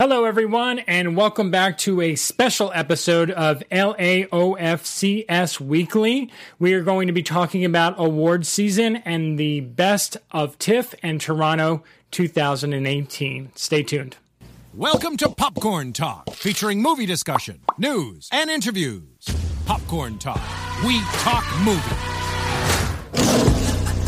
Hello, everyone, and welcome back to a special episode of LAOFCS Weekly. We are going to be talking about award season and the best of TIFF and Toronto 2018. Stay tuned. Welcome to Popcorn Talk, featuring movie discussion, news, and interviews. Popcorn Talk. We talk movies.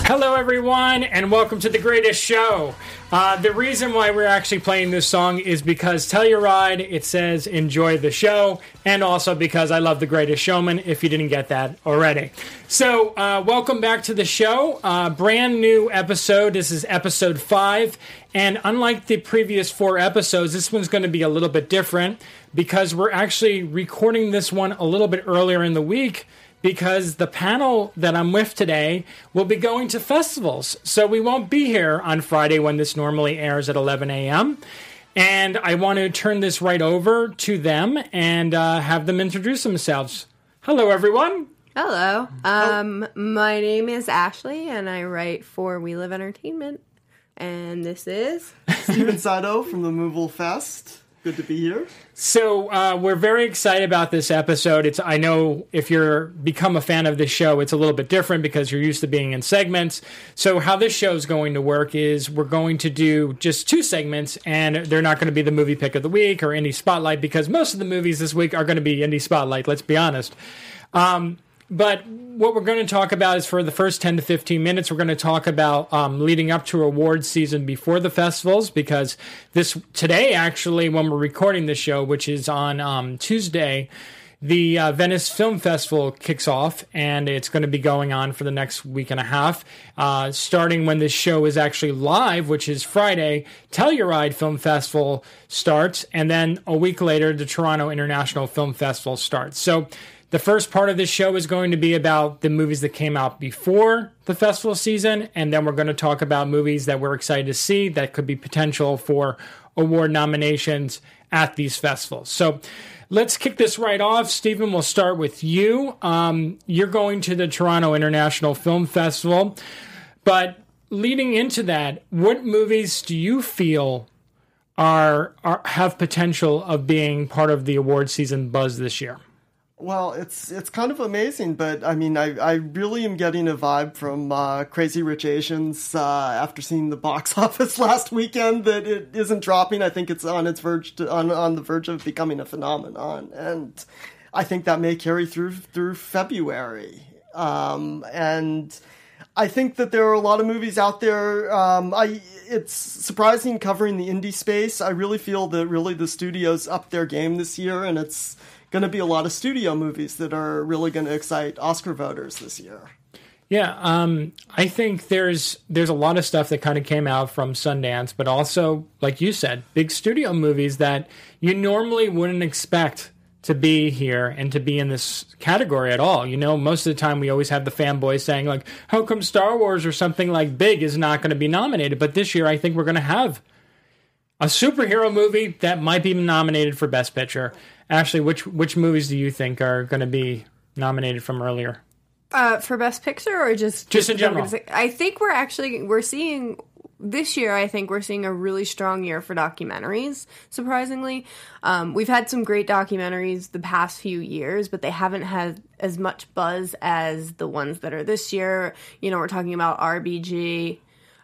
Hello, everyone, and welcome to the greatest show. Uh, the reason why we're actually playing this song is because Telluride, it says enjoy the show, and also because I love the greatest showman, if you didn't get that already. So, uh, welcome back to the show. Uh, brand new episode. This is episode five. And unlike the previous four episodes, this one's going to be a little bit different because we're actually recording this one a little bit earlier in the week because the panel that I'm with today will be going to festivals. So we won't be here on Friday when this normally airs at 11 a.m. And I want to turn this right over to them and uh, have them introduce themselves. Hello, everyone. Hello. Um, my name is Ashley, and I write for We Live Entertainment. And this is Steven Saito from the Moveable Fest. Good to be here. So uh, we're very excited about this episode. It's I know if you're become a fan of this show, it's a little bit different because you're used to being in segments. So how this show is going to work is we're going to do just two segments, and they're not going to be the movie pick of the week or indie spotlight because most of the movies this week are going to be indie spotlight. Let's be honest. Um, but what we're going to talk about is for the first 10 to 15 minutes, we're going to talk about um, leading up to awards season before the festivals because this today, actually, when we're recording this show, which is on um, Tuesday, the uh, Venice Film Festival kicks off, and it's going to be going on for the next week and a half. Uh, starting when this show is actually live, which is Friday, Telluride Film Festival starts, and then a week later, the Toronto International Film Festival starts. So the first part of this show is going to be about the movies that came out before the festival season, and then we're going to talk about movies that we're excited to see that could be potential for award nominations at these festivals. So let's kick this right off. Stephen, we'll start with you. Um, you're going to the Toronto International Film Festival, but leading into that, what movies do you feel are, are have potential of being part of the award season buzz this year? Well, it's it's kind of amazing, but I mean, I, I really am getting a vibe from uh, Crazy Rich Asians uh, after seeing the box office last weekend that it isn't dropping. I think it's on its verge to, on on the verge of becoming a phenomenon, and I think that may carry through through February. Um, and I think that there are a lot of movies out there. Um, I it's surprising covering the indie space. I really feel that really the studios upped their game this year, and it's going to be a lot of studio movies that are really going to excite Oscar voters this year. Yeah, um, I think there's there's a lot of stuff that kind of came out from Sundance, but also, like you said, big studio movies that you normally wouldn't expect to be here and to be in this category at all. You know, most of the time we always have the fanboys saying like, "How come Star Wars or something like big is not going to be nominated?" But this year, I think we're going to have a superhero movie that might be nominated for Best Picture. Ashley, which which movies do you think are going to be nominated from earlier? uh, for Best Picture or just Just in general. I think we're actually we're seeing this year. I think we're seeing a really strong year for documentaries. Surprisingly, um, we've had some great documentaries the past few years, but they haven't had as much buzz as the ones that are this year. You know, we're talking about RBG.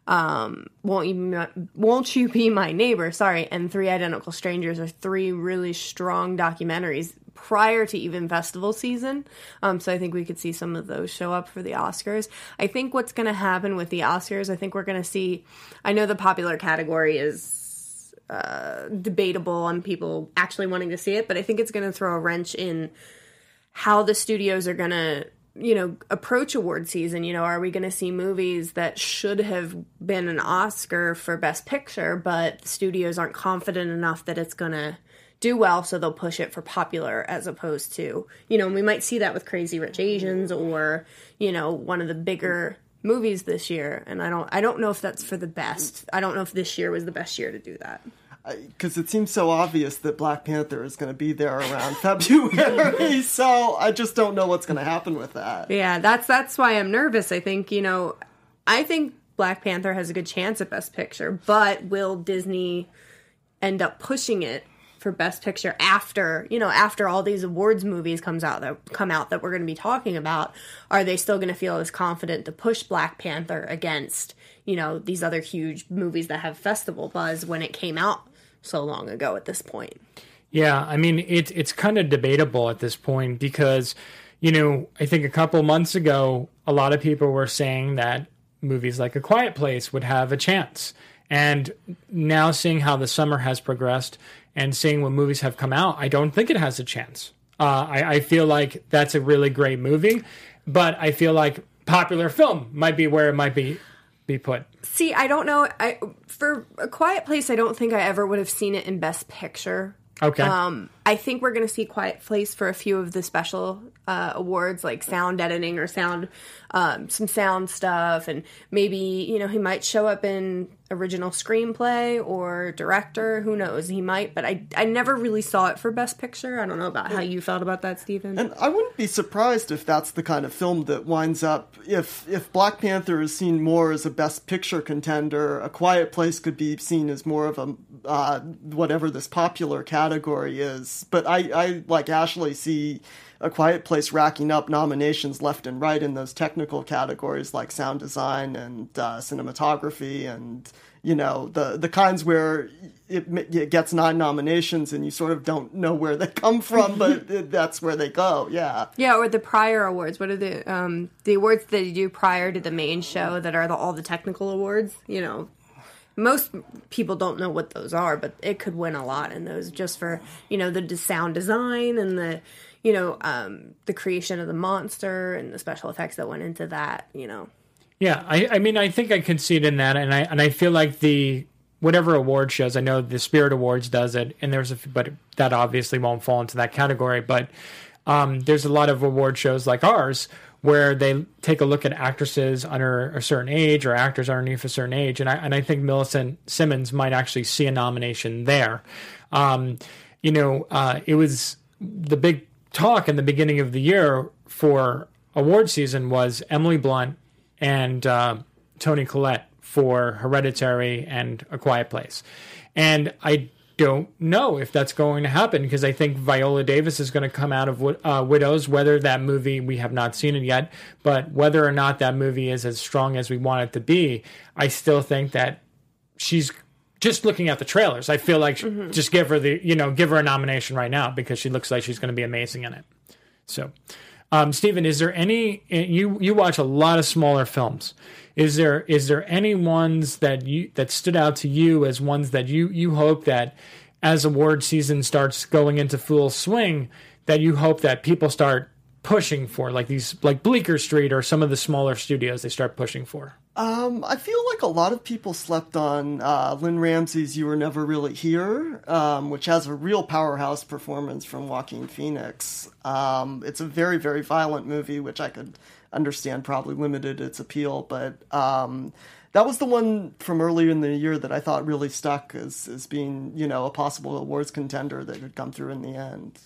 Um, won't you won't you be my neighbor? Sorry, and Three Identical Strangers are three really strong documentaries prior to even festival season. Um, so I think we could see some of those show up for the Oscars. I think what's going to happen with the Oscars, I think we're going to see. I know the popular category is uh, debatable on people actually wanting to see it, but I think it's going to throw a wrench in how the studios are going to you know approach award season you know are we going to see movies that should have been an oscar for best picture but studios aren't confident enough that it's going to do well so they'll push it for popular as opposed to you know we might see that with crazy rich asians or you know one of the bigger movies this year and i don't i don't know if that's for the best i don't know if this year was the best year to do that Because it seems so obvious that Black Panther is going to be there around February, so I just don't know what's going to happen with that. Yeah, that's that's why I'm nervous. I think you know, I think Black Panther has a good chance at Best Picture, but will Disney end up pushing it for best picture after you know after all these awards movies comes out that come out that we're going to be talking about are they still going to feel as confident to push black panther against you know these other huge movies that have festival buzz when it came out so long ago at this point? Yeah i mean it, it's kind of debatable at this point because you know i think a couple months ago a lot of people were saying that movies like a quiet place would have a chance. And now seeing how the summer has progressed and seeing what movies have come out, I don't think it has a chance. Uh, I, I feel like that's a really great movie, but I feel like popular film might be where it might be be put. See, I don't know. I for a Quiet Place, I don't think I ever would have seen it in Best Picture. Okay. Um, I think we're going to see Quiet Place for a few of the special uh, awards, like sound editing or sound, um, some sound stuff, and maybe you know he might show up in original screenplay or director. Who knows? He might, but I I never really saw it for Best Picture. I don't know about how you felt about that, Stephen. And I wouldn't be surprised if that's the kind of film that winds up if if Black Panther is seen more as a Best Picture contender, A Quiet Place could be seen as more of a uh, whatever this popular category is. But I I like Ashley see a Quiet Place racking up nominations left and right in those technical categories like sound design and uh, cinematography and you know the the kinds where it, it, gets nine nominations and you sort of don't know where they come from, but that's where they go. Yeah, yeah. Or the prior awards. What are the um, the awards that you do prior to the main show that are the, all the technical awards? You know, most people don't know what those are, but it could win a lot in those just for you know the sound design and the you know, um, the creation of the monster and the special effects that went into that, you know. Yeah, I, I mean, I think I can see it in that, and I and I feel like the whatever award shows. I know the Spirit Awards does it, and there's a but that obviously won't fall into that category. But um, there's a lot of award shows like ours where they take a look at actresses under a certain age or actors underneath a certain age, and I and I think Millicent Simmonds might actually see a nomination there. Um, you know, uh, it was the big talk in the beginning of the year for award season was Emily Blunt and uh, Toni Collette for Hereditary and A Quiet Place. And I don't know if that's going to happen because I think Viola Davis is going to come out of uh, Widows. Whether that movie, we have not seen it yet, but whether or not that movie is as strong as we want it to be, I still think that she's just looking at the trailers, I feel like mm-hmm. just give her the you know give her a nomination right now because she looks like she's going to be amazing in it. So, um, Stephen, is there any you you watch a lot of smaller films? Is there is there any ones that you that stood out to you as ones that you you hope that as award season starts going into full swing that you hope that people start pushing for like these like Bleecker Street or some of the smaller studios they start pushing for? Um, I feel like a lot of people slept on uh, Lynne Ramsay's "You Were Never Really Here," um, which has a real powerhouse performance from Joaquin Phoenix. Um, it's a very, very violent movie, which I could understand probably limited its appeal, but um, that was the one from earlier in the year that I thought really stuck as as being you know a possible awards contender that could come through in the end.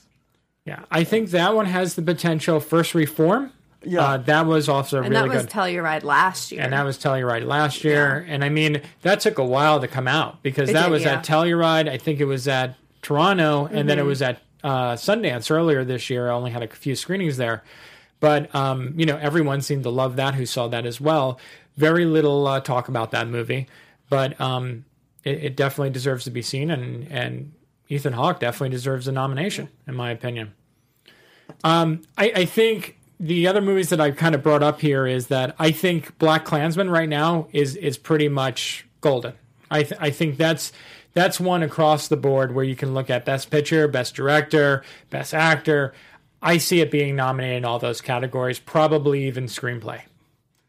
Yeah, I think that one has the potential. First Reform yeah, uh, that was also and really that was good. Telluride last year, and that was Telluride last year. Yeah. And I mean, that took a while to come out because it that did, was yeah. at Telluride. I think it was at Toronto, and mm-hmm. then it mm-hmm. was at uh, Sundance earlier this year. I only had a few screenings there, but um, you know, everyone seemed to love that who saw that as well. Very little uh, talk about that movie, but um, it, it definitely deserves to be seen, and and Ethan Hawke definitely deserves a nomination, in my opinion. Um, I, I think the other movies that I've kind of brought up here is that I think Black Klansman right now is is pretty much golden. I th- I think that's that's one across the board where you can look at best picture, best director, best actor. I see it being nominated in all those categories, probably even screenplay.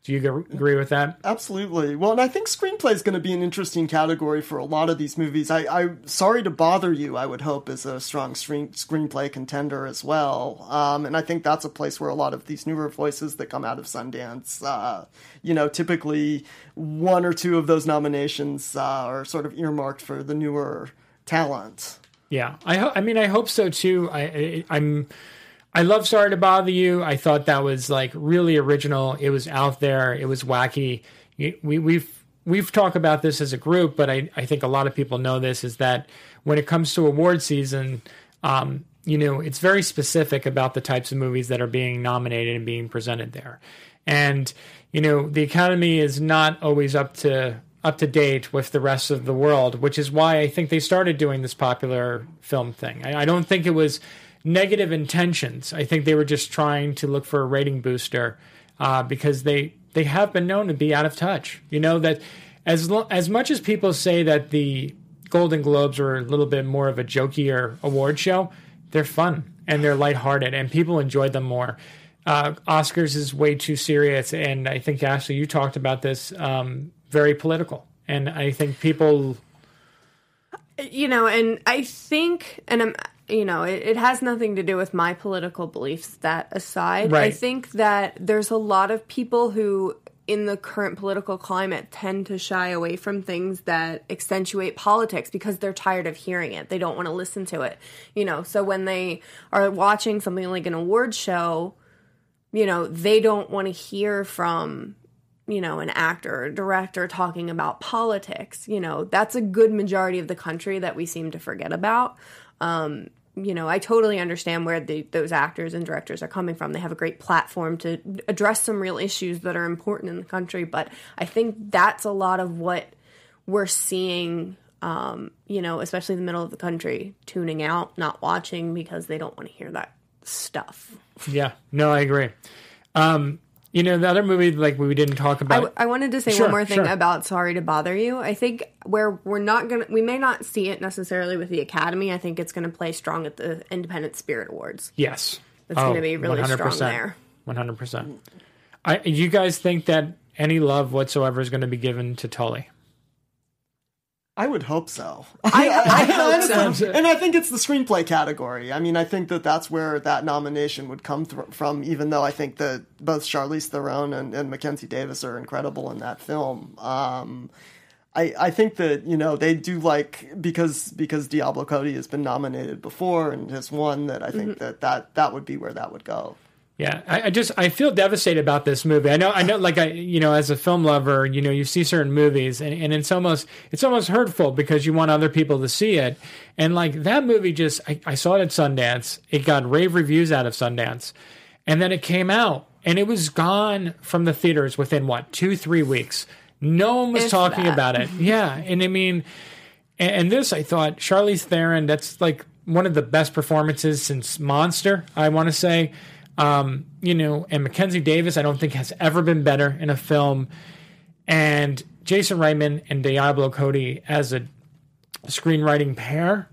Do you agree with that? Absolutely. Well, and I think screenplay is going to be an interesting category for a lot of these movies. I, I sorry to bother you. I would hope is a strong screen, screenplay contender as well. Um, and I think that's a place where a lot of these newer voices that come out of Sundance, uh, you know, typically one or two of those nominations uh, are sort of earmarked for the newer talent. Yeah, I, ho- I mean, I hope so too. I, I I'm I love Sorry to Bother You. I thought that was like really original. It was out there. It was wacky. We we've we've talked about this as a group, but I, I think a lot of people know this is that when it comes to award season, um, you know, it's very specific about the types of movies that are being nominated and being presented there. And, you know, the Academy is not always up to up to date with the rest of the world, which is why I think they started doing this popular film thing. I, I don't think it was negative intentions. I think they were just trying to look for a rating booster uh, because they they have been known to be out of touch. You know that as lo- as much as people say that the Golden Globes are a little bit more of a jokier award show, they're fun and they're lighthearted and people enjoy them more. Uh, Oscars is way too serious, and I think Ashley, you talked about this, um, very political, and I think people, you know, and I think, and I'm, you know, it, it has nothing to do with my political beliefs. That aside, I think that there's a lot of people who in the current political climate tend to shy away from things that accentuate politics because they're tired of hearing it. They don't want to listen to it. You know, so when they are watching something like an award show, you know, they don't want to hear from you know, an actor or director talking about politics. You know, that's a good majority of the country that we seem to forget about. Um, you know, I totally understand where the, those actors and directors are coming from. They have a great platform to address some real issues that are important in the country, but I think that's a lot of what we're seeing. Um, you know, especially in the middle of the country, tuning out, not watching because they don't want to hear that stuff. yeah, no, I agree. Um, you know, the other movie like we didn't talk about. I, wanted to say Sure, one more thing sure. about Sorry to Bother You. I think where we're not going to, we may not see it necessarily with the Academy. I think it's going to play strong at the Independent Spirit Awards. yes, It's gonna oh, be really strong there. One hundred percent. I, you guys think that any love whatsoever is going to be given to Tully? I would hope so. I, I hope so. and I think it's the screenplay category. I mean, I think that that's where that nomination would come thr from. Even though I think that both Charlize Theron and, and Mackenzie Davis are incredible in that film. Um, I, I think that you know they do like because because Diablo Cody has been nominated before and has won that I think that, that that would be where that would go. Yeah, I, I just I feel devastated about this movie. I know I know like I you know as a film lover, you know you see certain movies and, and it's almost it's almost hurtful because you want other people to see it. And like that movie just I, I saw it at Sundance. It got rave reviews out of Sundance. And then it came out and it was gone from the theaters within what, two, three weeks. No one was If talking that. about it. Yeah. And I mean and, and this I thought Charlize Theron, that's like one of the best performances since Monster, I want to say. Um, you know, and Mackenzie Davis, I don't think has ever been better in a film. And Jason Reitman and Diablo Cody as a screenwriting pair,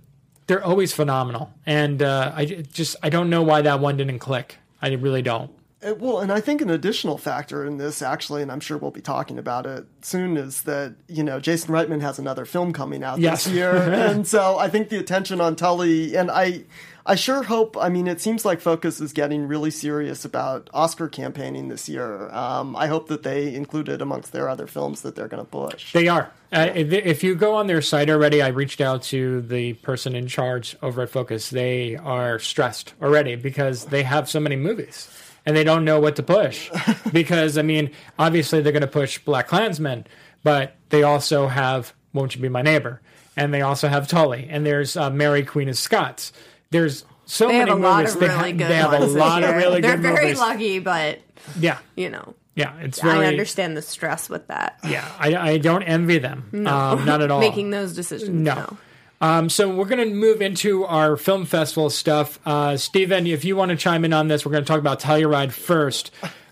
they're always phenomenal. And uh, I just I don't know why that one didn't click. I really don't. Uh, Well, and I think an additional factor in this, actually, and I'm sure we'll be talking about it soon, is that you know Jason Reitman has another film coming out Yes. this year, and so I think the attention on Tully, and I, I sure hope. I mean, it seems like Focus is getting really serious about Oscar campaigning this year. Um, I hope that they include it amongst their other films that they're going to push. They are. Uh, if, you go on their site already, I reached out to the person in charge over at Focus. They are stressed already because they have so many movies and they don't know what to push. because, I mean, obviously they're going to push Black Klansman, but they also have Won't You Be My Neighbor? And they also have Tully. And there's uh, Mary, Queen of Scots. There's so They have many a lot movies. of they, really good they have a lot of really They're good very lucky, but Yeah. you know, Yeah. It's very. I understand the stress with that. Yeah. I, I don't envy them. Um, not at all. Making those decisions. No. No. Um, so we're going to move into our film festival stuff. Uh, Steven, if you want to chime in on this, we're going to talk about Telluride first.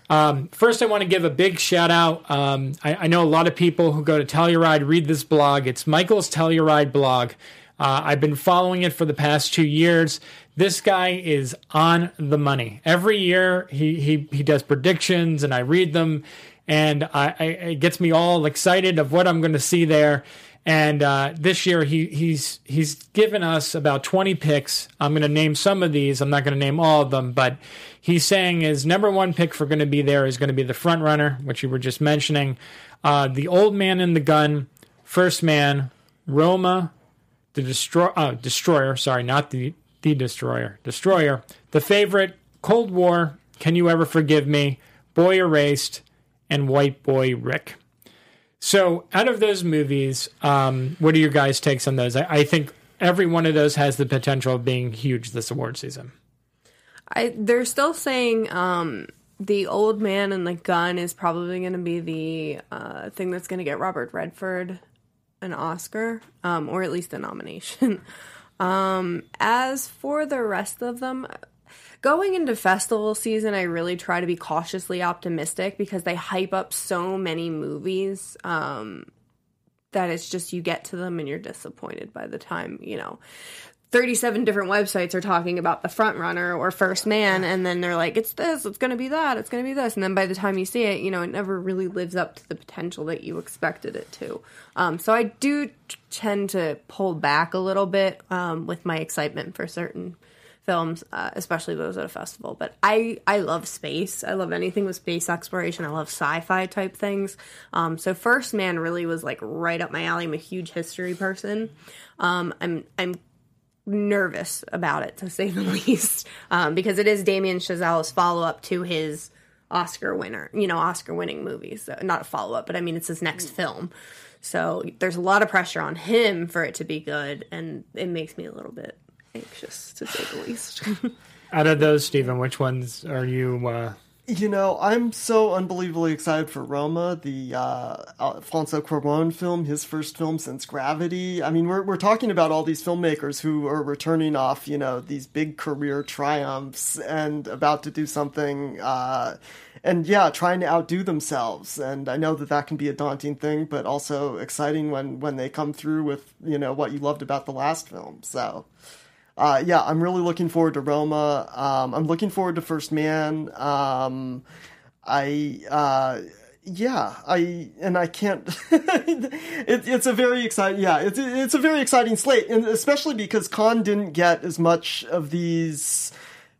Um, first, I want to give a big shout out. Um, I, I know a lot of people who go to Telluride read this blog. It's Michael's Telluride blog. Uh, I've been following it for the past two years. This guy is on the money. Every year he he, he does predictions, and I read them, and I, I it gets me all excited of what I'm going to see there. And uh, this year he he's he's given us about 20 picks. I'm going to name some of these. I'm not going to name all of them, but he's saying his number one pick for going to be there is going to be the front runner, which you were just mentioning, uh, the old man in the gun, first man, Roma, the destroy uh, destroyer. Sorry, not the the destroyer. Destroyer. The favorite. Cold War. Can you ever forgive me? Boy erased, and White Boy Rick. So, out of those movies, um, what are your guys' takes on those? I, I think every one of those has the potential of being huge this award season. I they're still saying um, the old man and the gun is probably going to be the uh, thing that's going to get Robert Redford an Oscar, um, or at least a nomination. um, as for the rest of them, going into festival season, I really try to be cautiously optimistic because they hype up so many movies. Um, that it's just you get to them and you're disappointed by the time you know 37 different websites are talking about the front runner or first man and then they're like it's this it's going to be that it's going to be this. And then by the time you see it you know it never really lives up to the potential that you expected it to. Um, so i do tend to pull back a little bit um, with my excitement for certain films uh, especially those at a festival. But i i love space. I love anything with space exploration. I love sci-fi type things. Um, so first man really was like right up my alley. I'm a huge history person. Um, i'm i'm nervous about it to say the least um, because it is Damien Chazelle's follow up to his Oscar winner, you know, Oscar winning movies. So not a follow up, but I mean it's his next film. So there's a lot of pressure on him for it to be good, and it makes me a little bit anxious to say the least. Out of those, Stephen, which ones are you? Uh... You know, I'm so unbelievably excited for Roma, the uh, Alfonso Cuarón film, his first film since Gravity. I mean, we're we're talking about all these filmmakers who are returning off, you know, these big career triumphs and about to do something, uh, and yeah, trying to outdo themselves. And I know that that can be a daunting thing, but also exciting when when they come through with you know what you loved about the last film. So uh, yeah, I'm really looking forward to Roma. Um, I'm looking forward to First Man. Um, I, uh, yeah, I and I can't. it, it's a very exciting. Yeah, it's it's a very exciting slate, and especially because Cannes didn't get as much of these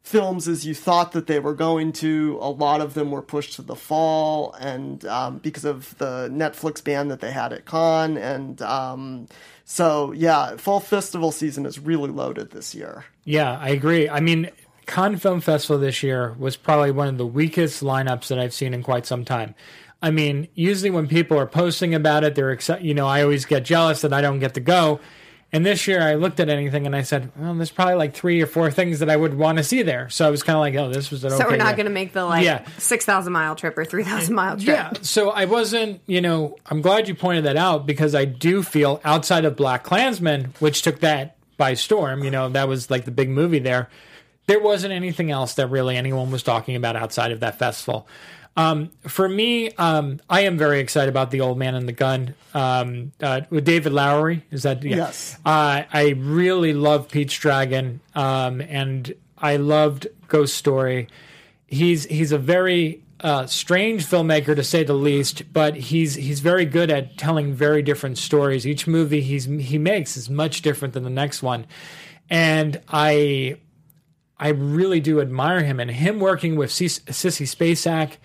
films as you thought that they were going to. A lot of them were pushed to the fall, and um, because of the Netflix ban that they had at Cannes, and um, so yeah, fall festival season is really loaded this year. Yeah, I agree. I mean, Cannes Film Festival this year was probably one of the weakest lineups that I've seen in quite some time. I mean, usually when people are posting about it, they're excited. You know, I always get jealous that I don't get to go. And this year I looked at anything and I said, well, there's probably like three or four things that I would want to see there. So I was kind of like, oh, this was an so okay we're not going to make the like Yeah. 6,000 mile trip or 3,000 mile trip. Yeah. So I wasn't, you know, I'm glad you pointed that out because I do feel outside of Black Klansman, which took that by storm, you know, that was like the big movie there. There wasn't anything else that really anyone was talking about outside of that festival. Um, for me, um, I am very excited about the old man and the gun um, uh, with David Lowery. Is that yeah. Yes. Uh, I really love Pete's Dragon, um, and I loved Ghost Story. He's he's a very uh, strange filmmaker to say the least, but he's he's very good at telling very different stories. Each movie he's he makes is much different than the next one, and I I really do admire him and him working with C- Sissy Spacek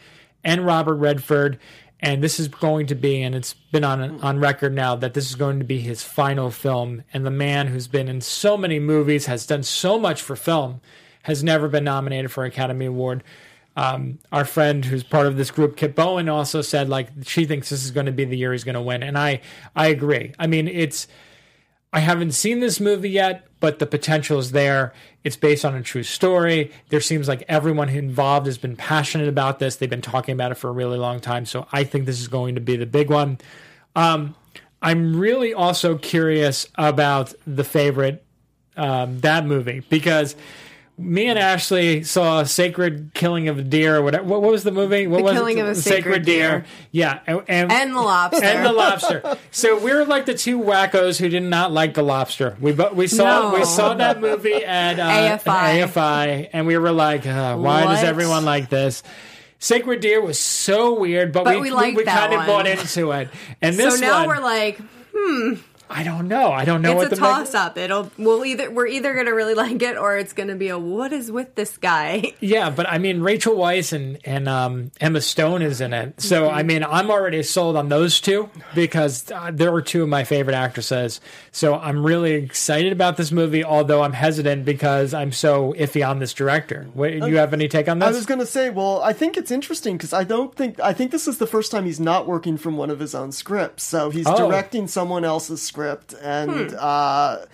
and Robert Redford. And this is going to be, and it's been on on record now that this is going to be his final film. And the man who's been in so many movies, has done so much for film, has never been nominated for an Academy Award. Um, our friend who's part of this group, Kit Bowen, also said like she thinks this is going to be the year he's going to win, and I I agree. I mean, it's I haven't seen this movie yet, but the potential is there. It's based on a true story. There seems like everyone involved has been passionate about this. They've been talking about it for a really long time. So I think this is going to be the big one. Um, I'm really also curious about the favorite, um, that movie, because me and Ashley saw a Sacred Killing of a Deer or whatever. What, what was the movie? What The was Killing it? of a Sacred Deer. Yeah. And, and, And the lobster. and the lobster. So we were like the two wackos who did not like the lobster. We we saw No. we saw that movie at uh, AFI. AFI, and we were like, uh, why does everyone like this? Sacred Deer was so weird, but, But we we we kind of bought into it. And So now one, we're like, hmm, I don't know. I don't know what it's a the toss up. It'll we'll either we're either gonna really like it or it's gonna be a what is with this guy. Yeah, but I mean Rachel Weisz and and um, Emma Stone is in it, so Mm-hmm. I mean I'm already sold on those two because uh, there were two of my favorite actresses. So I'm really excited about this movie, although I'm hesitant because I'm so iffy on this director. What, do you have any take on this? I was going to say, well, I think it's interesting because I don't think I think this is the first time he's not working from one of his own scripts. So he's Oh. directing someone else's script, and uh,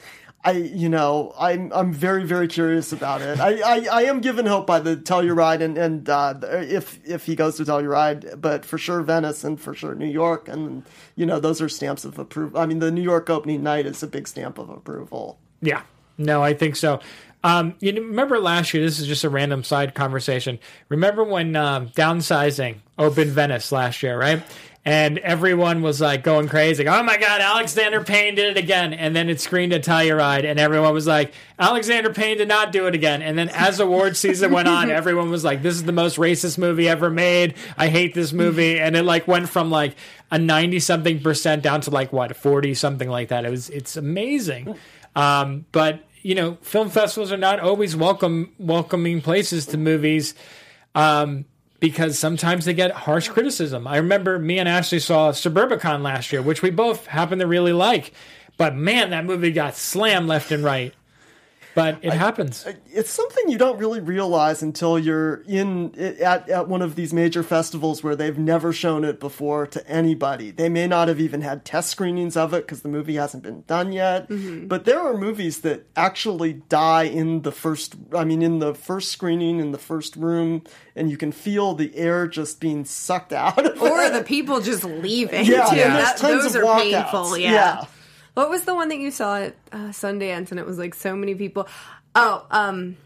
I, you know, I'm I'm very very curious about it. I, I, I am given hope by the Telluride, and and uh, if if he goes to Telluride, but for sure Venice and for sure New York, and you know those are stamps of approval. I mean, the New York opening night is a big stamp of approval. Yeah, no, I think so. Um, you remember last year? This is just a random side conversation. Remember when um, downsizing opened Venice last year, right? And everyone was like going crazy. Oh my God, Alexander Payne did it again. And then it screened at Telluride, and everyone was like, Alexander Payne did not do it again. And then as award season went on, everyone was like, this is the most racist movie ever made. I hate this movie. And it like went from like a 90 something percent down to like what, 40 something like that. It was, it's amazing. Um, but you know, film festivals are not always welcome welcoming places to movies um, because sometimes they get harsh criticism. I remember me and Ashley saw Suburbicon last year, which we both happen to really like. But man, that movie got slammed left and right. But it happens. it's something you don't really realize until you're in at, at one of these major festivals where they've never shown it before to anybody. They may not have even had test screenings of it because the movie hasn't been done yet. Mm-hmm. But there are movies that actually die in the first. I mean, in the first screening in the first room, and you can feel the air just being sucked out of Or it. the people just leaving yeah, too. and That, tons those of are walkouts. painful. Yeah. yeah. What was the one that you saw at uh, Sundance and it was like so many people? Oh, um,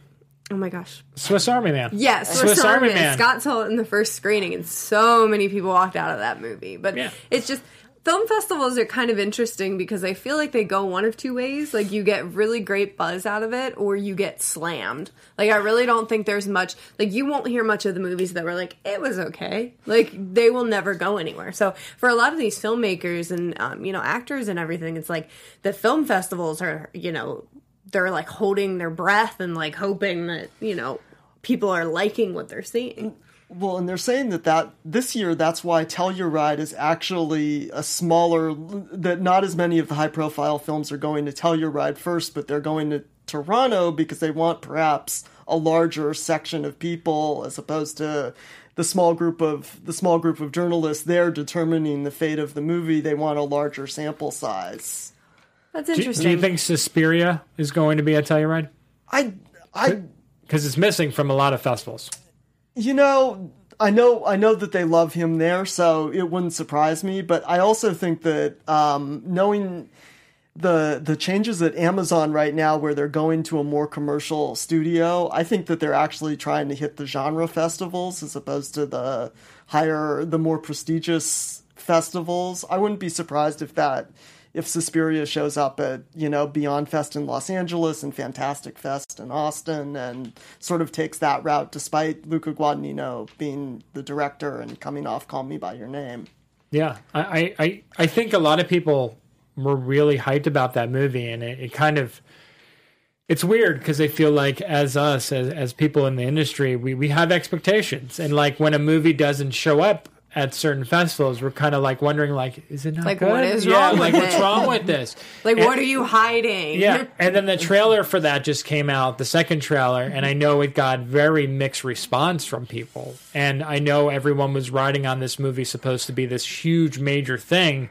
oh my gosh. Swiss Army Man. Yes, Swiss Army Man. Scott saw it in the first screening, and so many people walked out of that movie. But Yeah. it's just film festivals are kind of interesting because I feel like they go one of two ways. Like you get really great buzz out of it, or you get slammed. Like I really don't think there's much. Like you won't hear much of the movies that were like it was okay. Like they will never go anywhere. So for a lot of these filmmakers and um, you know actors and everything, it's like the film festivals are you know they're like holding their breath and like hoping that you know people are liking what they're seeing. Well, and they're saying that that this year that's why Telluride is actually a smaller that not as many of the high profile films are going to Telluride first, but they're going to Toronto because they want perhaps a larger section of people as opposed to the small group of the small group of journalists there determining the fate of the movie. They want a larger sample size. That's Do, interesting. do you think Suspiria is going to be at Telluride? I I Because it's missing from a lot of festivals. You know, I know I know that they love him there, so it wouldn't surprise me. But I also think that um, knowing the the changes at Amazon right now, where they're going to a more commercial studio, I think that they're actually trying to hit the genre festivals as opposed to the higher, the more prestigious festivals. I wouldn't be surprised if that if Suspiria shows up at you know Beyond Fest in Los Angeles and Fantastic Fest in Austin and sort of takes that route, despite Luca Guadagnino being the director and coming off Call Me by Your Name. Yeah, I, I, I, think a lot of people were really hyped about that movie, and it, it kind of it's weird because they feel like as us as as people in the industry, we we have expectations, and like when a movie doesn't show up at certain festivals, we're kind of like wondering, like, is it not Like, good? what is yeah, wrong like with what's it? wrong with this? like, And- what are you hiding? Yeah, and then the trailer for that just came out, the second trailer, and I know it got very mixed response from people. And I know everyone was riding on this movie supposed to be this huge major thing,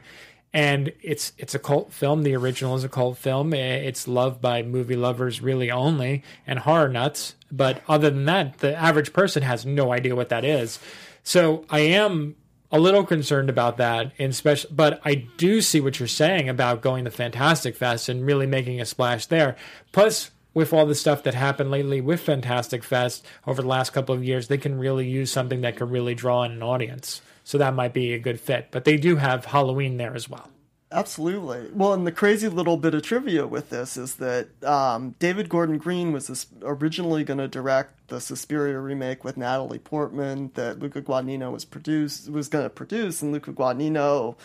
and it's it's a cult film. The original is a cult film. It's loved by movie lovers really only and horror nuts. But other than that, the average person has no idea what that is. So I am a little concerned about that in special but I do see what you're saying about going to Fantastic Fest and really making a splash there. Plus with all the stuff that happened lately with Fantastic Fest over the last couple of years, they can really use something that could really draw in an audience. So that might be a good fit. But they do have Halloween there as well. Absolutely. Well, and the crazy little bit of trivia with this is that um, David Gordon Green was originally going to direct the Suspiria remake with Natalie Portman that Luca Guadagnino was produced was going to produce, and Luca Guadagnino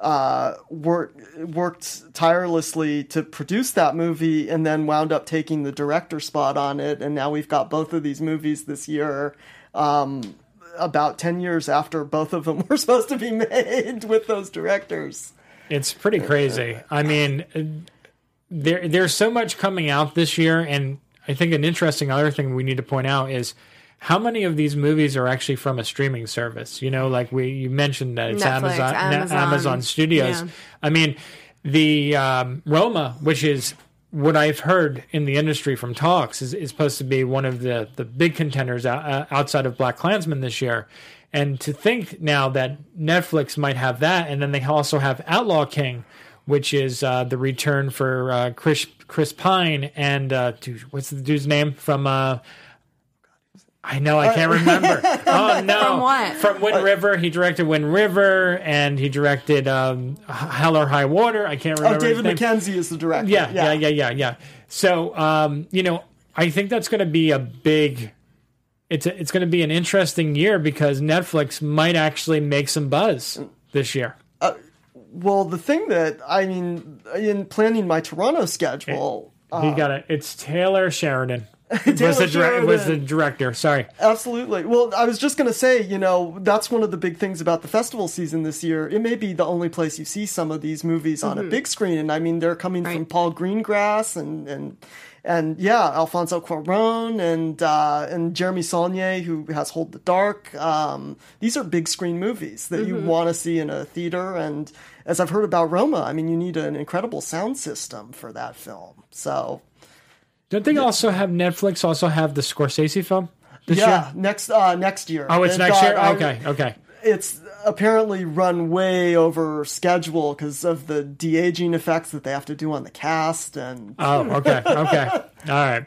uh, worked worked tirelessly to produce that movie, and then wound up taking the director spot on it. And now we've got both of these movies this year. Um, about 10 years after both of them were supposed to be made with those directors. It's pretty crazy. I mean, there there's so much coming out this year, and I think an interesting other thing we need to point out is how many of these movies are actually from a streaming service. You know, like we you mentioned that it's Netflix, Amazon Amazon. Amazon Studios. Yeah. I mean, the um, Roma, which is what I've heard in the industry from talks, is, is supposed to be one of the the big contenders out, uh, outside of Black Klansman this year. And to think now that Netflix might have that, and then they also have Outlaw King, which is uh, the return for uh, Chris Chris Pine and uh, dude, what's the dude's name from? Uh, I know I can't remember. oh no! From what? From Wind River. He directed Wind River, and he directed um, Hell or High Water. I can't remember. Oh, David. Mackenzie is the director. Yeah, yeah, yeah, yeah, yeah. So, um, you know, I think that's going to be a big. It's a, it's going to be an interesting year because Netflix might actually make some buzz this year. Uh, well, the thing that I mean, in planning my Toronto schedule, he got uh, it. It's Taylor Sheridan. was the dire- was the director? Sorry. Absolutely. Well, I was just going to say, you know, that's one of the big things about the festival season this year. It may be the only place you see some of these movies on a mm-hmm. big screen, and I mean, they're coming from Paul Greengrass and and and yeah, Alfonso Cuarón and uh, and Jeremy Saulnier, who has Hold the Dark. Um, these are big screen movies that you want to see in a theater. And as I've heard about Roma, I mean, you need an incredible sound system for that film. So Don't they also have Netflix? Also have the Scorsese film yeah, year? next uh, next year. Oh, it's It next year. Okay, okay. it's apparently run way over schedule because of the de aging effects that they have to do on the cast and Oh, okay, okay, all right.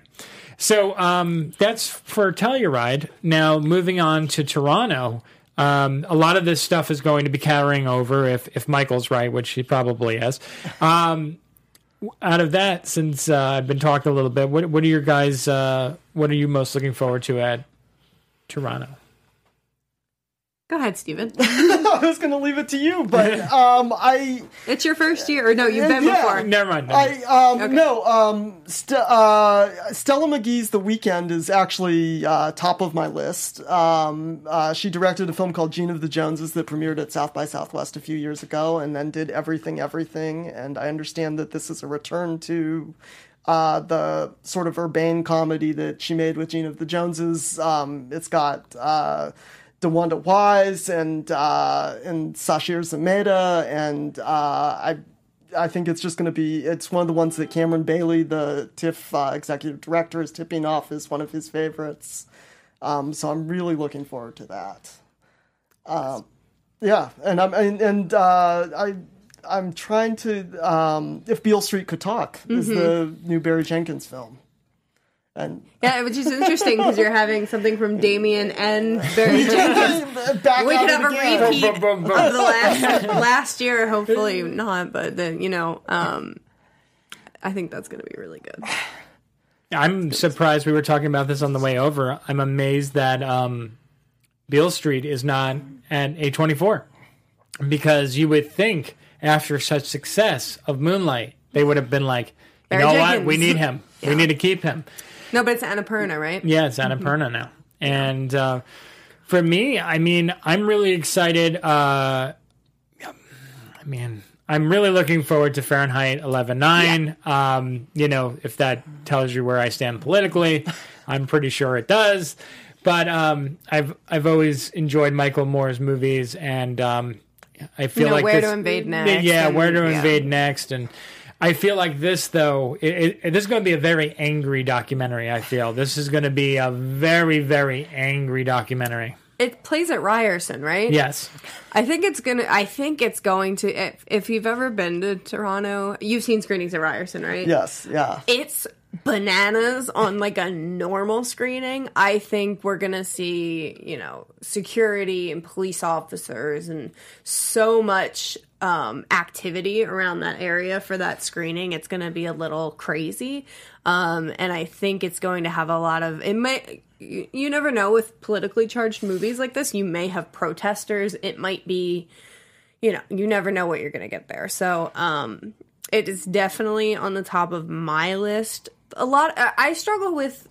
So um, that's for Telluride. Now moving on to Toronto. Um, a lot of this stuff is going to be carrying over if if Michael's right, which he probably is. Um, out of that, since uh, I've been talking a little bit, what what are your guys? Uh, what are you most looking forward to at Toronto? Go ahead, Steven. I was going to leave it to you, but um, I It's your first year, or no, you've been Yeah. before. Never mind. never mind. I um no um St- uh, Stella Meghie's The Weekend is actually uh, top of my list. Um, uh, she directed a film called Jean of the Joneses that premiered at South by Southwest a few years ago, and then did Everything Everything. And I understand that this is a return to uh, the sort of urbane comedy that she made with Jean of the Joneses. Um, it's got. Uh, DeWanda Wise and uh, and Sasheer Zamata and uh, I I think it's just going to be it's one of the ones that Cameron Bailey, the TIFF uh, executive director, is tipping off as one of his favorites. Um, so I'm really looking forward to that. Um, yeah, and I'm and, and uh, I. I'm trying to. Um, if Beale Street Could Talk is the new Barry Jenkins film, and Yeah, which is interesting because you're having something from Damien and Barry Jenkins. back We could it have a again. repeat of the last last year. Hopefully not, but then you know, um, I think that's going to be really good. I'm surprised we were talking about this on the way over. I'm amazed that um, Beale Street is not at A24 because you would think after such success of Moonlight, they would have been like, you Barry know what, we need him. We need to keep him. No, but it's Annapurna, right? Yeah, it's Annapurna now. And uh, for me, I mean, I'm really excited. Uh, I mean, I'm really looking forward to Fahrenheit 11.9. Um, you know, if that tells you where I stand politically, I'm pretty sure it does. But um, I've I've always enjoyed Michael Moore's movies, and um, I feel You know, like where this, to invade next. Yeah, and- where to yeah. invade next, and I feel like this though. It, it, this is going to be a very angry documentary. I feel this is going to be a very very angry documentary. It plays at Ryerson, right? Yes, I think it's gonna. I think it's going to. If, if you've ever been to Toronto, you've seen screenings at Ryerson, right? Yes, yeah. it's bananas on like a normal screening. I think we're gonna see, you know, security and police officers and so much um, activity around that area for that screening. It's gonna be a little crazy, um, and I think it's going to have a lot of. It might. You, you never know with politically charged movies like this. You may have protesters. It might be you know, you never know what you're going to get there. So, um, it is definitely on the top of my list. A lot, I struggle with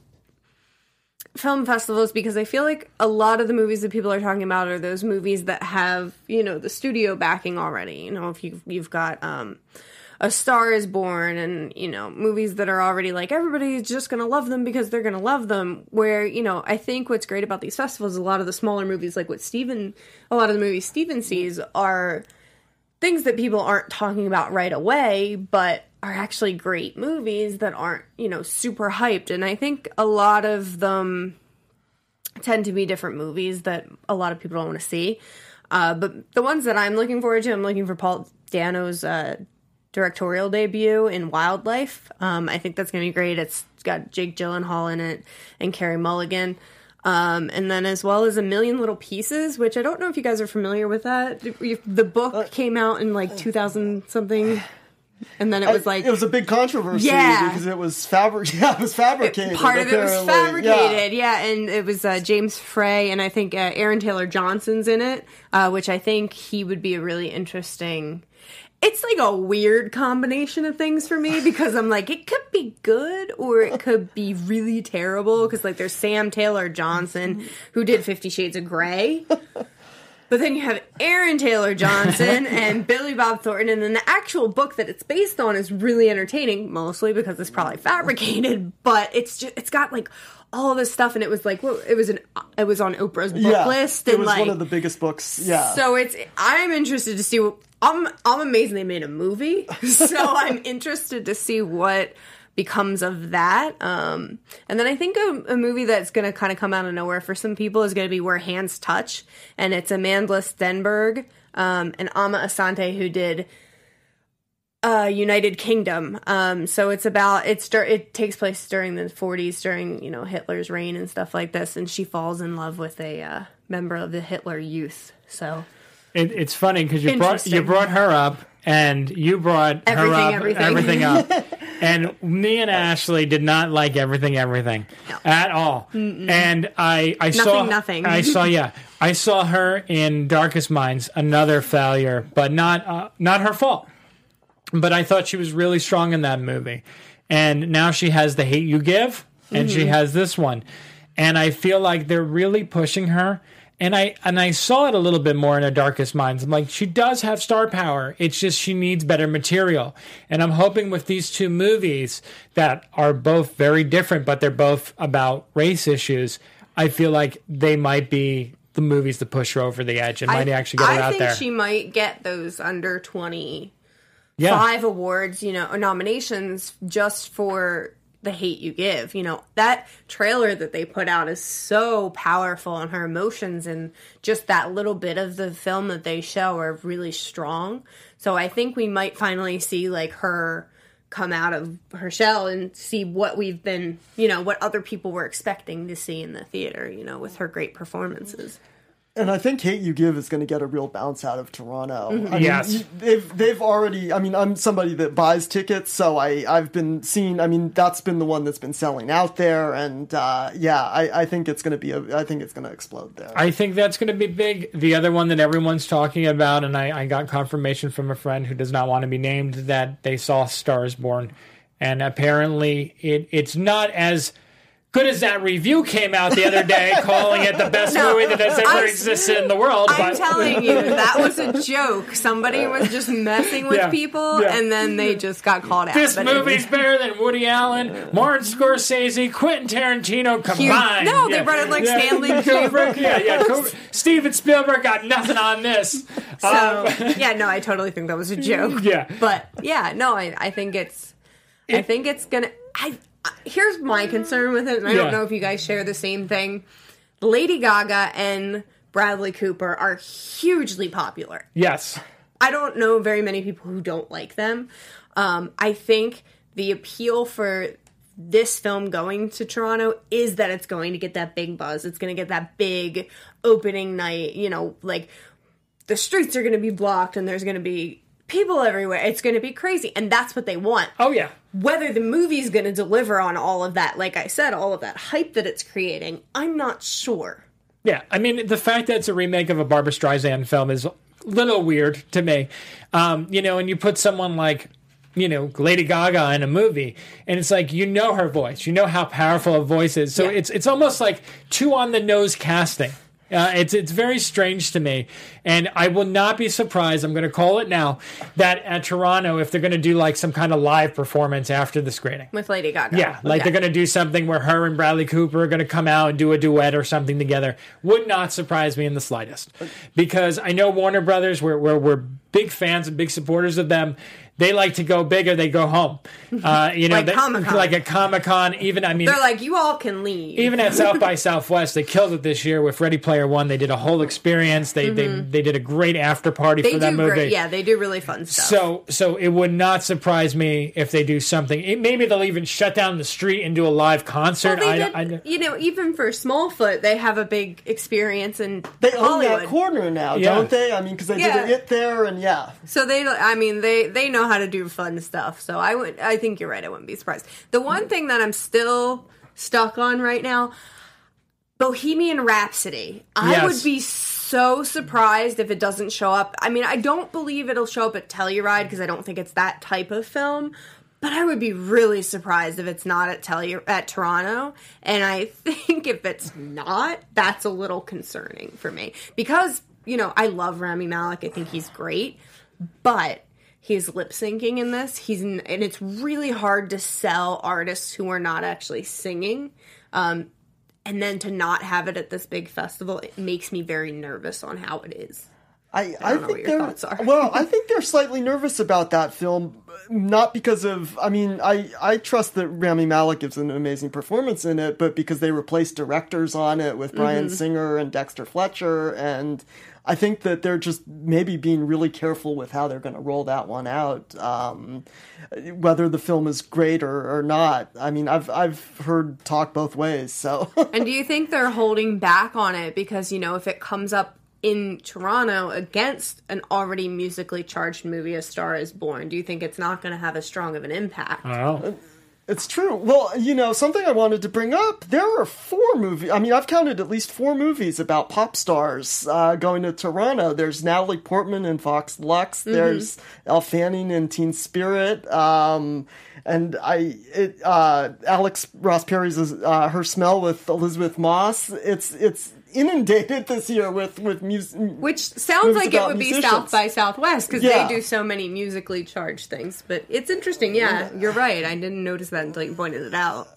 film festivals because I feel like a lot of the movies that people are talking about are those movies that have, you know, the studio backing already. You know, if you've, you've got, um, a Star is Born and, you know, movies that are already like everybody's just going to love them because they're going to love them. Where, you know, I think what's great about these festivals, a lot of the smaller movies, like what Steven, a lot of the movies Steven sees are things that people aren't talking about right away, but are actually great movies that aren't, you know, super hyped. And I think a lot of them tend to be different movies that a lot of people don't want to see. Uh, but the ones that I'm looking forward to, I'm looking for Paul Dano's uh, directorial debut in Wildlife. Um, I think that's going to be great. It's got Jake Gyllenhaal in it and Carey Mulligan. Um, and then as well as a million little pieces, which I don't know if you guys are familiar with that. The book came out in like 2000 something. And then it was like it was a big controversy Yeah. because it was fabric. Yeah, it was fabricated. part of it was fabricated. Yeah, and it was uh, James Frey and I think uh, Aaron Taylor Johnson's in it, uh, which I think he would be a really interesting. It's like a weird combination of things for me because I'm like it could be good or it could be really terrible because like there's Sam Taylor Johnson who did Fifty Shades of Grey. But then you have Aaron Taylor Johnson and Billy Bob Thornton, and then the actual book that it's based on is really entertaining, mostly because it's probably fabricated. But it's just it's got like all this stuff, and it was like well, it was an it was on Oprah's book Yeah, list, it was like one of the biggest books. Yeah. so it's I'm interested to see. What, I'm I'm amazed they made a movie, so I'm interested to see what becomes of that. Um, and then I think a, a movie that's going to kind of come out of nowhere for some people is going to be Where Hands Touch, and it's Amanda Stenberg um, and Amma Asante who did uh, United Kingdom. Um, so it's about it's it takes place during the 40s during you know Hitler's reign and stuff like this, and she falls in love with a uh, member of the Hitler Youth. So It, it's funny because you brought you brought her up and you brought Everything, her up everything. everything up, and me and Ashley did not like everything everything at all. And I I saw nothing. I saw yeah I saw her in Darkest Minds, another failure, but not uh, not her fault. But I thought she was really strong in that movie, and now she has the Hate You Give, and she has this one, and I feel like they're really pushing her. And I and I saw it a little bit more in her darkest minds. I'm like, she does have star power. It's just she needs better material. And I'm hoping with these two movies that are both very different, but they're both about race issues. I feel like they might be the movies to push her over the edge and might actually get her I out think she might get those under 20 yeah, five awards, you know, nominations just for the hate you give. You know, that trailer that they put out is so powerful and her emotions and just that little bit of the film that they show are really strong. So I think we might finally see like her come out of her shell and see what we've been, you know, what other people were expecting to see in the theater, you know, with her great performances. And I think Hate You Give is going to get a real bounce out of Toronto. I mean, Yes. you- they've they've already. I mean, I'm somebody that buys tickets, so I I've been seeing. I mean, that's been the one that's been selling out there, and uh, yeah, I, I think it's going to be. A, I think it's going to explode there. I think that's going to be big. The other one that everyone's talking about, and I, I got confirmation from a friend who does not want to be named that they saw Stars Born, and apparently it it's not as good as that review came out the other day, calling it the best No, movie that has ever I'm- existed in the world. I'm but telling you, that was a joke. Somebody was just messing with Yeah, people, yeah. and then they just got called out. this But it- movie's better than Woody Allen, Martin Scorsese, Quentin Tarantino combined. No, they brought in, like, Stanley Kubrick. Yeah, yeah. Kubrick. Steven Spielberg got nothing on this. So Um, yeah, no, I totally think that was a joke. Yeah. but yeah, no, I, I think it's, I think it's gonna. I- here's my concern with it, and I Yeah. don't know if you guys share the same thing. Lady Gaga and Bradley Cooper are hugely popular. yes. I don't know very many people who don't like them. Um, I think the appeal for this film going to Toronto is that it's going to get that big buzz. It's going to get that big opening night. You know, like the streets are going to be blocked and there's going to be people everywhere. It's going to be crazy. And that's what they want. Oh yeah. Whether the movie's going to deliver on all of that, like I said, all of that hype that it's creating, I'm not sure. Yeah, I mean the fact that it's a remake of a Barbra Streisand film is a little weird to me. Um, you know, and you put someone like you know Lady Gaga in a movie, and it's like you know her voice, you know how powerful a voice is. So Yeah. it's it's almost like two on the nose casting. Uh, it's it's very strange to me, and I will not be surprised. I'm going to call it now that at Toronto, if they're going to do like some kind of live performance after the screening, with Lady Gaga. yeah, like they're going to do something where her and Bradley Cooper are going to come out and do a duet or something together. Would not surprise me in the slightest, because I know Warner Brothers. We're we're, we're big fans and big supporters of them. They like to go bigger. They go home. Uh, you know, Like they- like a Comic Con. Even I mean, They're like, you all can leave. even at South by Southwest, they killed it this year with Ready Player One. They did a whole experience. They they they did a great after party Mm-hmm. they for that do movie. great. Yeah, they do really fun stuff. So, so it would not surprise me if they do something. It, maybe they'll even shut down the street and do a live concert. Well, they I, did, I- you know, even for Smallfoot, they have a big experience in They own that corner now, Yeah. don't they? I mean, because they Yeah. did it there, and yeah. So they, I mean, they they know how to do fun stuff. So I would, I think you're right. I wouldn't be surprised. The one thing that I'm still stuck on right now, Bohemian Rhapsody. I Yes. would be so surprised if it doesn't show up. I mean, I don't believe it'll show up at Telluride because I don't think it's that type of film. But I would be really surprised if it's not at Tellur at Toronto. And I think if it's not, that's a little concerning for me because you know I love Rami Malek. I think he's great, but he's lip syncing in this. He's and it's really hard to sell artists who are not actually singing. Um, and then to not have it at this big festival, it makes me very nervous on how it is. I, I, don't know think what your they're thoughts are. well. I think they're slightly nervous about that film, not because of. I mean, I I trust that Rami Malek gives an amazing performance in it, but because they replaced directors on it with Brian Mm-hmm. Singer and Dexter Fletcher, and I think that they're just maybe being really careful with how they're going to roll that one out. Um, whether the film is great or, or not, I mean, I've I've heard talk both ways. So And do you think they're holding back on it because, you know, if it comes up in Toronto against an already musically charged movie, A Star is Born, do you think it's not going to have as strong of an impact? oh, It's true. Well, you know, something I wanted to bring up. There are four movies. I mean, I've counted at least four movies about pop stars uh, going to Toronto. There's Natalie Portman in Vox Lux. There's Elle Fanning in Teen Spirit. Um, and I, it, uh, Alex Ross Perry's uh, Her Smell with Elisabeth Moss. It's it's inundated this year with with music. Which sounds like it about would be. South by Southwest because Yeah. they do so many musically charged things. But it's interesting. Yeah, you're right. I didn't notice that until you pointed it out.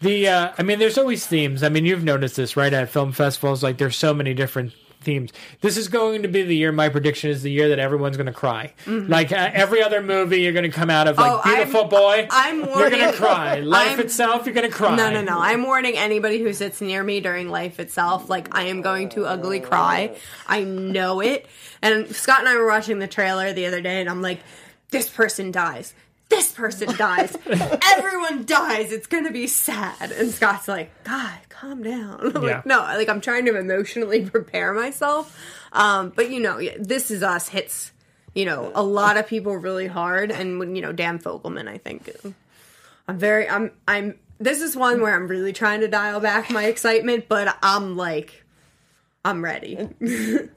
the uh, I mean, there's always themes. I mean, you've noticed this, right? At film festivals, like there's so many different themes. This is going to be the year. My prediction is the year that everyone's going to cry. Like uh, every other movie, you're going to come out of like Mm-hmm. Oh, I'm- Beautiful Boy. I'm warning. You're going to cry. Life I'm- itself, you're going to cry. No, no, no. I'm warning anybody who sits near me during life itself. Like, I am going to ugly cry. I know it. And Scott and I were watching the trailer the other day, and I'm like, this person dies. This person dies. Everyone dies. It's going to be sad. And Scott's like, God, calm down. I'm Yeah. like, no, like, I'm trying to emotionally prepare myself. Um, but, you know, This Is Us hits, you know, a lot of people really hard. And, when you know, Dan Fogelman, I think, I'm very I'm I'm this is one where I'm really trying to dial back my excitement, but I'm like I'm ready.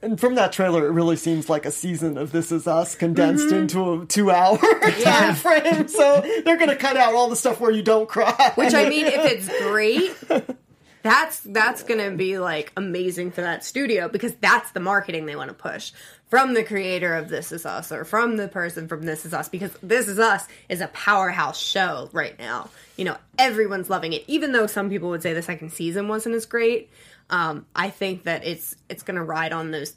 And from that trailer, it really seems like a season of This Is Us condensed mm-hmm. into a two-hour time frame. So they're going to cut out all the stuff where you don't cry. Which I mean if it's great, that's that's going to be like amazing for that studio because that's the marketing they want to push from the creator of This Is Us or from the person from This Is Us because This Is Us is a powerhouse show right now. You know, everyone's loving it even though some people would say the second season wasn't as great. Um, I think that it's it's going to ride on those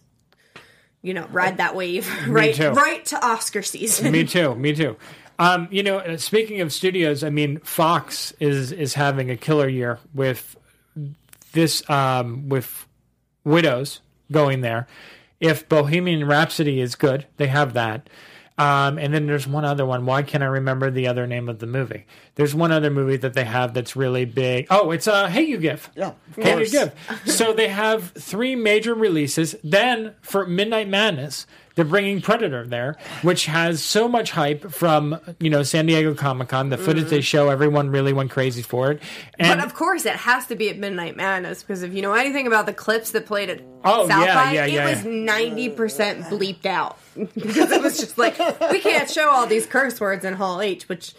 you know, ride that wave right right to Oscar season. me too. Me too. Um, you know, uh, speaking of studios, I mean, Fox is is having a killer year with this um, with Widows going there. If Bohemian Rhapsody is good, they have that. Um, and then there's one other one. Why can't I remember the other name of the movie? There's one other movie that they have that's really big. Oh, it's uh, Hey You Give. Yeah, Hey You. Give. so they have three major releases. Then for Midnight Madness, they're bringing Predator there, which has so much hype from you know San Diego Comic Con. The footage they show, everyone really went crazy for it. And But of course, it has to be at Midnight Madness because if you know anything about the clips that played at Oh, South yeah, by, yeah, it yeah, was ninety percent bleeped out because it was just like we can't show all these curse words in Hall H, which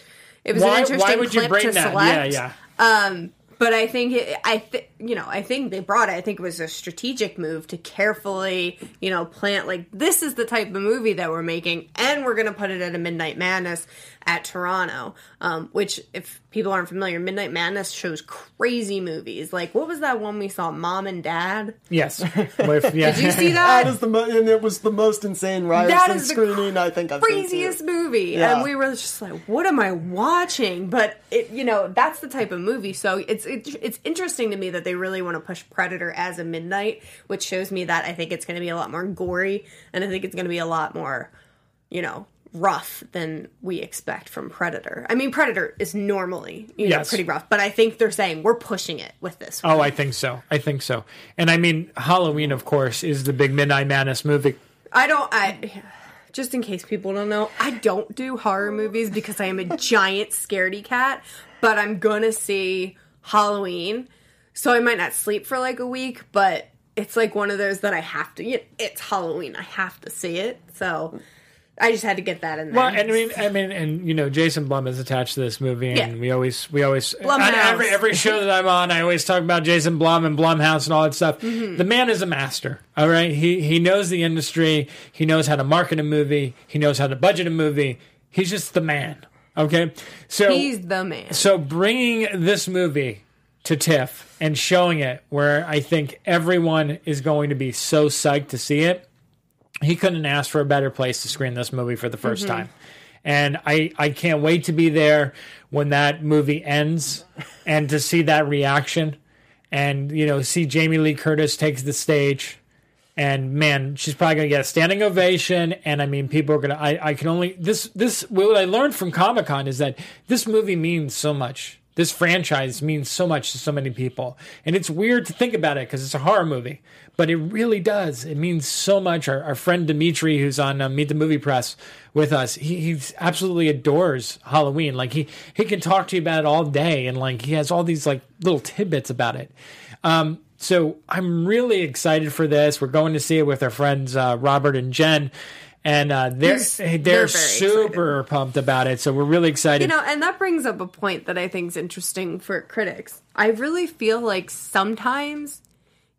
it was why, an interesting why would you clip bring to that? select. Yeah, yeah. But I think it, I th- you know I think they brought it. I think it was a strategic move to carefully you know plant like this is the type of movie that we're making, and we're gonna put it at a Midnight Madness at Toronto. Um, which, if people aren't familiar, Midnight Madness shows crazy movies. Like what was that one we saw, Mom and Dad? Yes. With, yeah. Did you see that? That is the mo- and it was the most insane That Ryerson is the screening I think I've been to. craziest movie Yeah. and we were just like what am i watching but it you know that's the type of movie so it's it, it's interesting to me that they really want to push predator as a midnight which shows me that i think it's going to be a lot more gory and i think it's going to be a lot more you know rough than we expect from predator i mean predator is normally you know Yes. pretty rough but i think they're saying we're pushing it with this Oh, I think so. I think so. And I mean, Halloween, of course, is the big Midnight Madness movie. I don't. I just in case people don't know, I don't do horror movies because I am a giant scaredy cat. But I'm gonna see Halloween, so I might not sleep for like a week. But it's like one of those that I have to. you- It's Halloween. I have to see it. So I just had to get that in there. Well, and I mean, I mean, and you know, Jason Blum is attached to this movie, and Yeah. we always, we always, on every every show that I'm on, I always talk about Jason Blum and Blumhouse and all that stuff. Mm-hmm. The man is a master. All right, he he knows the industry. He knows how to market a movie. He knows how to budget a movie. He's just the man. Okay, so he's the man. so bringing this movie to TIFF and showing it where I think everyone is going to be so psyched to see it, he couldn't ask for a better place to screen this movie for the 1st mm-hmm. time. And I, I can't wait to be there when that movie ends and to see that reaction and, you know, see Jamie Lee Curtis takes the stage. And man, she's probably gonna get a standing ovation. And I mean, people are gonna. I, I can only this this what I learned from Comic Con is that this movie means so much. This franchise means so much to so many people, and it's weird to think about it because it's a horror movie, but it really does. It means so much. Our, our friend Dimitri, who's on uh, Meet the Movie Press with us, he absolutely adores Halloween. Like he he can talk to you about it all day, and like he has all these like little tidbits about it. Um, so I'm really excited for this. We're going to see it with our friends uh, Robert and Jen, and uh, they're they're, they're super pumped about it. So we're really excited. You know, and that brings up a point that I think is interesting for critics. I really feel like sometimes,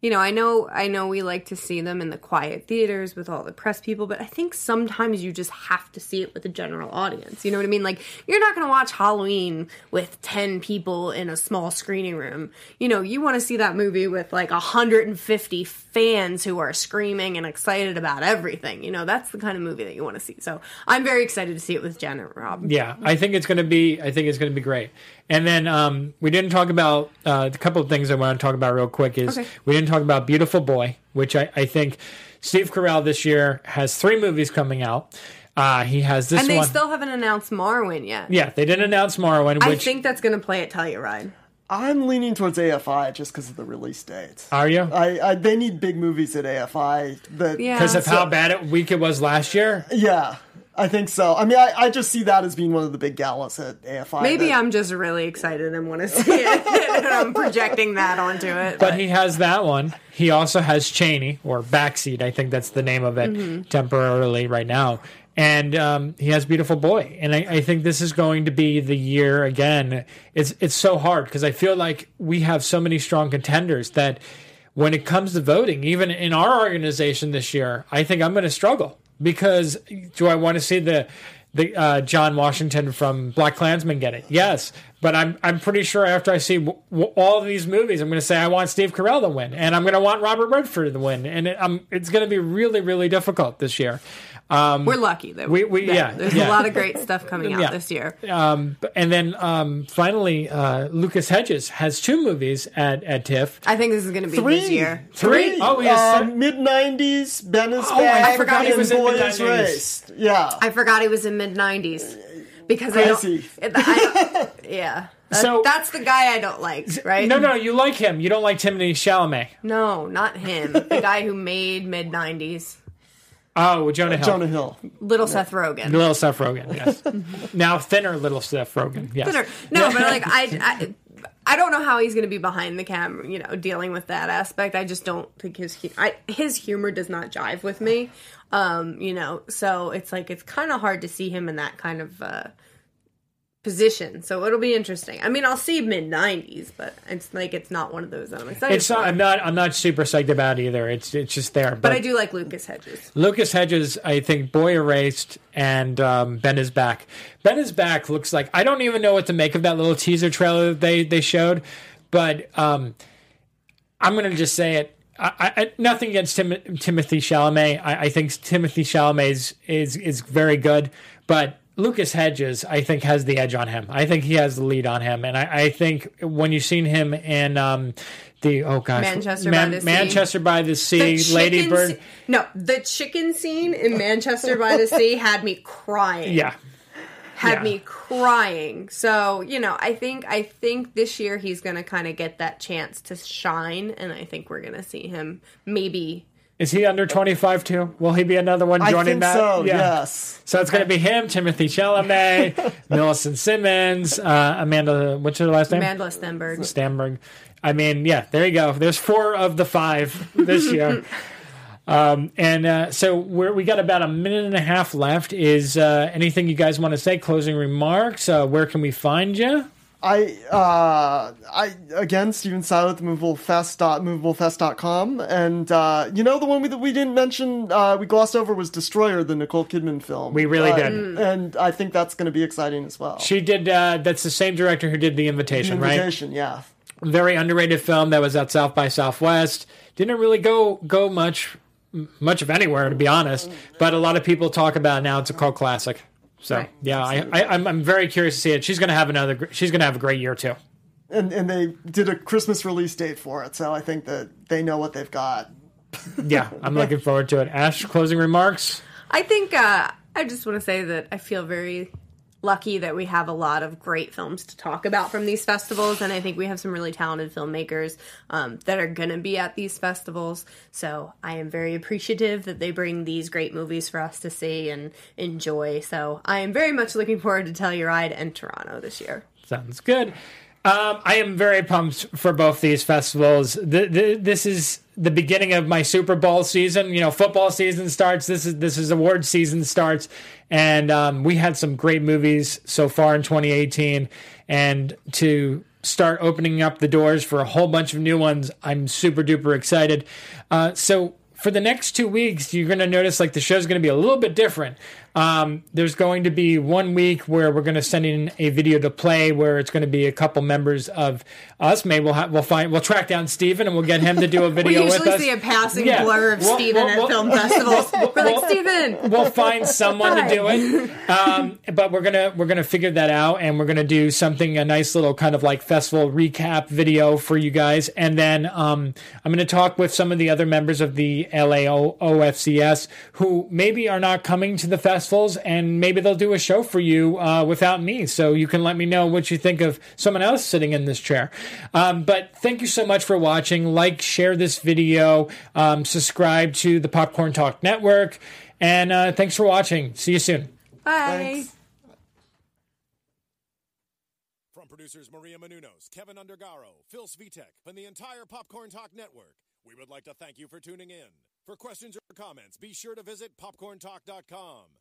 you know, I know I know we like to see them in the quiet theaters with all the press people, but I think sometimes you just have to see it with the general audience. You know what I mean? Like you're not going to watch Halloween with 10 people in a small screening room. You know, you want to see that movie with like 150 fans who are screaming and excited about everything. You know, that's the kind of movie that you want to see. So, I'm very excited to see it with Jen and Rob. Yeah, I think it's going to be. I think it's going to be great. And then um, we didn't talk about uh, a couple of things I want to talk about real quick. Is Okay. we didn't talk about Beautiful Boy, which I, I think Steve Carell this year has three movies coming out. Uh, he has this And they one. still haven't announced Marwen yet. yeah, they didn't announce Marwen, I which think that's going to play at Telluride. I'm leaning towards AFI just because of the release date. are you? I, I they need big movies at AFI. That Yeah. Because of so- how bad it week it was last year. yeah, I think so. I mean, I, I just see that as being one of the big galas at AFI. Maybe that- I'm just really excited and want to see it. and I'm projecting that onto it. But he has that one. He also has Cheney or Backseat. I think that's the name of it Mm-hmm. temporarily right now. And um, he has Beautiful Boy, and I, I think this is going to be the year again. It's it's so hard because I feel like we have so many strong contenders that when it comes to voting, even in our organization this year, I think I'm going to struggle because do I want to see the the uh, John Washington from Black Klansman get it? Yes, but I'm I'm pretty sure after I see w- w- all of these movies, I'm going to say I want Steve Carell to win, and I'm going to want Robert Redford to win, and it, um, it's going to be really really difficult this year. We're lucky that we- we- yeah, there's yeah. a lot of great stuff coming out Yeah. this year. Um, and then um, finally, uh, Lucas Hedges has two movies at at TIFF. I think this is going to be three his year. Three? Oh, he has uh, mid '90s. Ben is Oh, I back. forgot he and was in Boy mid-90s. is Yeah. I forgot he was in mid '90s because Crazy. I don't. I, yeah, That- So- that's the guy I don't like, right? No, no, you like him. You don't like Timothy Chalamet. no, not him. the guy who made mid '90s. Oh, Jonah Hill. Jonah Hill. Little Seth Rogen. Little Seth Rogen, yes. now thinner little Seth Rogen, yes. Thinner. No, but like I, I, I don't know how he's going to be behind the camera, you know, dealing with that aspect. I just don't think his hu- I, his humor does not jive with me. Um, you know, so it's like it's kind of hard to see him in that kind of uh, position. So it'll be interesting. I mean, I'll see mid '90s, but it's like it's not one of those that I'm excited. It's not, for. I'm not. I'm not super psyched about either. It's it's just there. But, but I do like Lucas Hedges. Lucas Hedges, I think Boy Erased and um, Ben is back. Ben is back looks like I don't even know what to make of that little teaser trailer that they they showed, but um, I'm gonna just say it. I, I, nothing against Tim, Timothy Chalamet. I, I think Timothy Chalamet is, is is very good, but Lucas Hedges, I think, has the edge on him. I think he has the lead on him, and I, I think when you've seen him in um, the oh gosh, Manchester by the Sea. Manchester by the Sea, The Lady chicken Bird, sce- no, the chicken scene in Manchester by the Sea had me crying. yeah, had yeah. me crying. So, you know, I think I think this year he's going to kind of get that chance to shine and I think we're going to see him maybe Is he under 25 too? Will he be another one joining I joining think that? so. Yeah. Yes. So it's going to be him, Timothy Chalamet, Millicent Simmonds, uh, Amanda, what's her last name? Amandla Stenberg. Stamberg. I mean, yeah, there you go. There's four of the five this year. Um, and uh, so we're, we got about a minute and a half left. Is uh, anything you guys want to say? Closing remarks? Uh, where can we find you? I uh I again Steven Saito at moveablefest.moveablefest.com and uh you know the one we, that we didn't mention uh we glossed over was Destroyer the Nicole Kidman film. We really Uh, did. And I think that's going to be exciting as well. She did. Uh, that's the same director who did The Invitation, right? Invitation, yeah. very underrated film that was at South by Southwest. Didn't really go go much much of anywhere to be honest, but a lot of people talk about it now. It's a cult classic. So Right. yeah, I, I, I'm I'm very curious to see it. She's gonna have another. She's gonna have a great year too. And and they did a Christmas release date for it, so I think that they know what they've got. Yeah, I'm looking forward to it. Ash, closing remarks. I think uh I just want to say that I feel very lucky that we have a lot of great films to talk about from these festivals and I think we have some really talented filmmakers um, that are going to be at these festivals. So I am very appreciative that they bring these great movies for us to see and enjoy. So I am very much looking forward to Telluride and Toronto this year. Sounds good. Um, I am very pumped for both these festivals. The, the, this is the beginning of my Super Bowl season. You know, football season starts. This is this is award season starts, and um, we had some great movies so far in 2018. And to start opening up the doors for a whole bunch of new ones, I'm super duper excited. Uh, so for the next two weeks, you're going to notice like the show's going to be a little bit different. Um, there's going to be one week where we're going to send in a video to play where it's going to be a couple members of us. Maybe we'll ha- we'll find we'll track down Steven and we'll get him to do a We video with usually us. see a passing Yeah. blur of We'll- Steven we'll- at we'll- film festivals. We're like, Steven! we'll find someone to do it. Um, but we're gonna we're gonna figure that out, and we're gonna do something a nice little kind of like festival recap video for you guys, and then um, I'm gonna talk with some of the other members of the LAO OFCS who maybe are not coming to the festivals, and maybe they'll do a show for you uh, without me, so you can let me know what you think of someone else sitting in this chair. Um, but thank you so much for watching. Like, share this video, um, subscribe to the Popcorn Talk Network. And uh, thanks for watching. See you soon. Bye. Thanks. From producers Maria Menounos, Kevin Undergaro, Phil Svitek, and the entire Popcorn Talk Network, we would like to thank you for tuning in. For questions or comments, be sure to visit popcorntalk.com.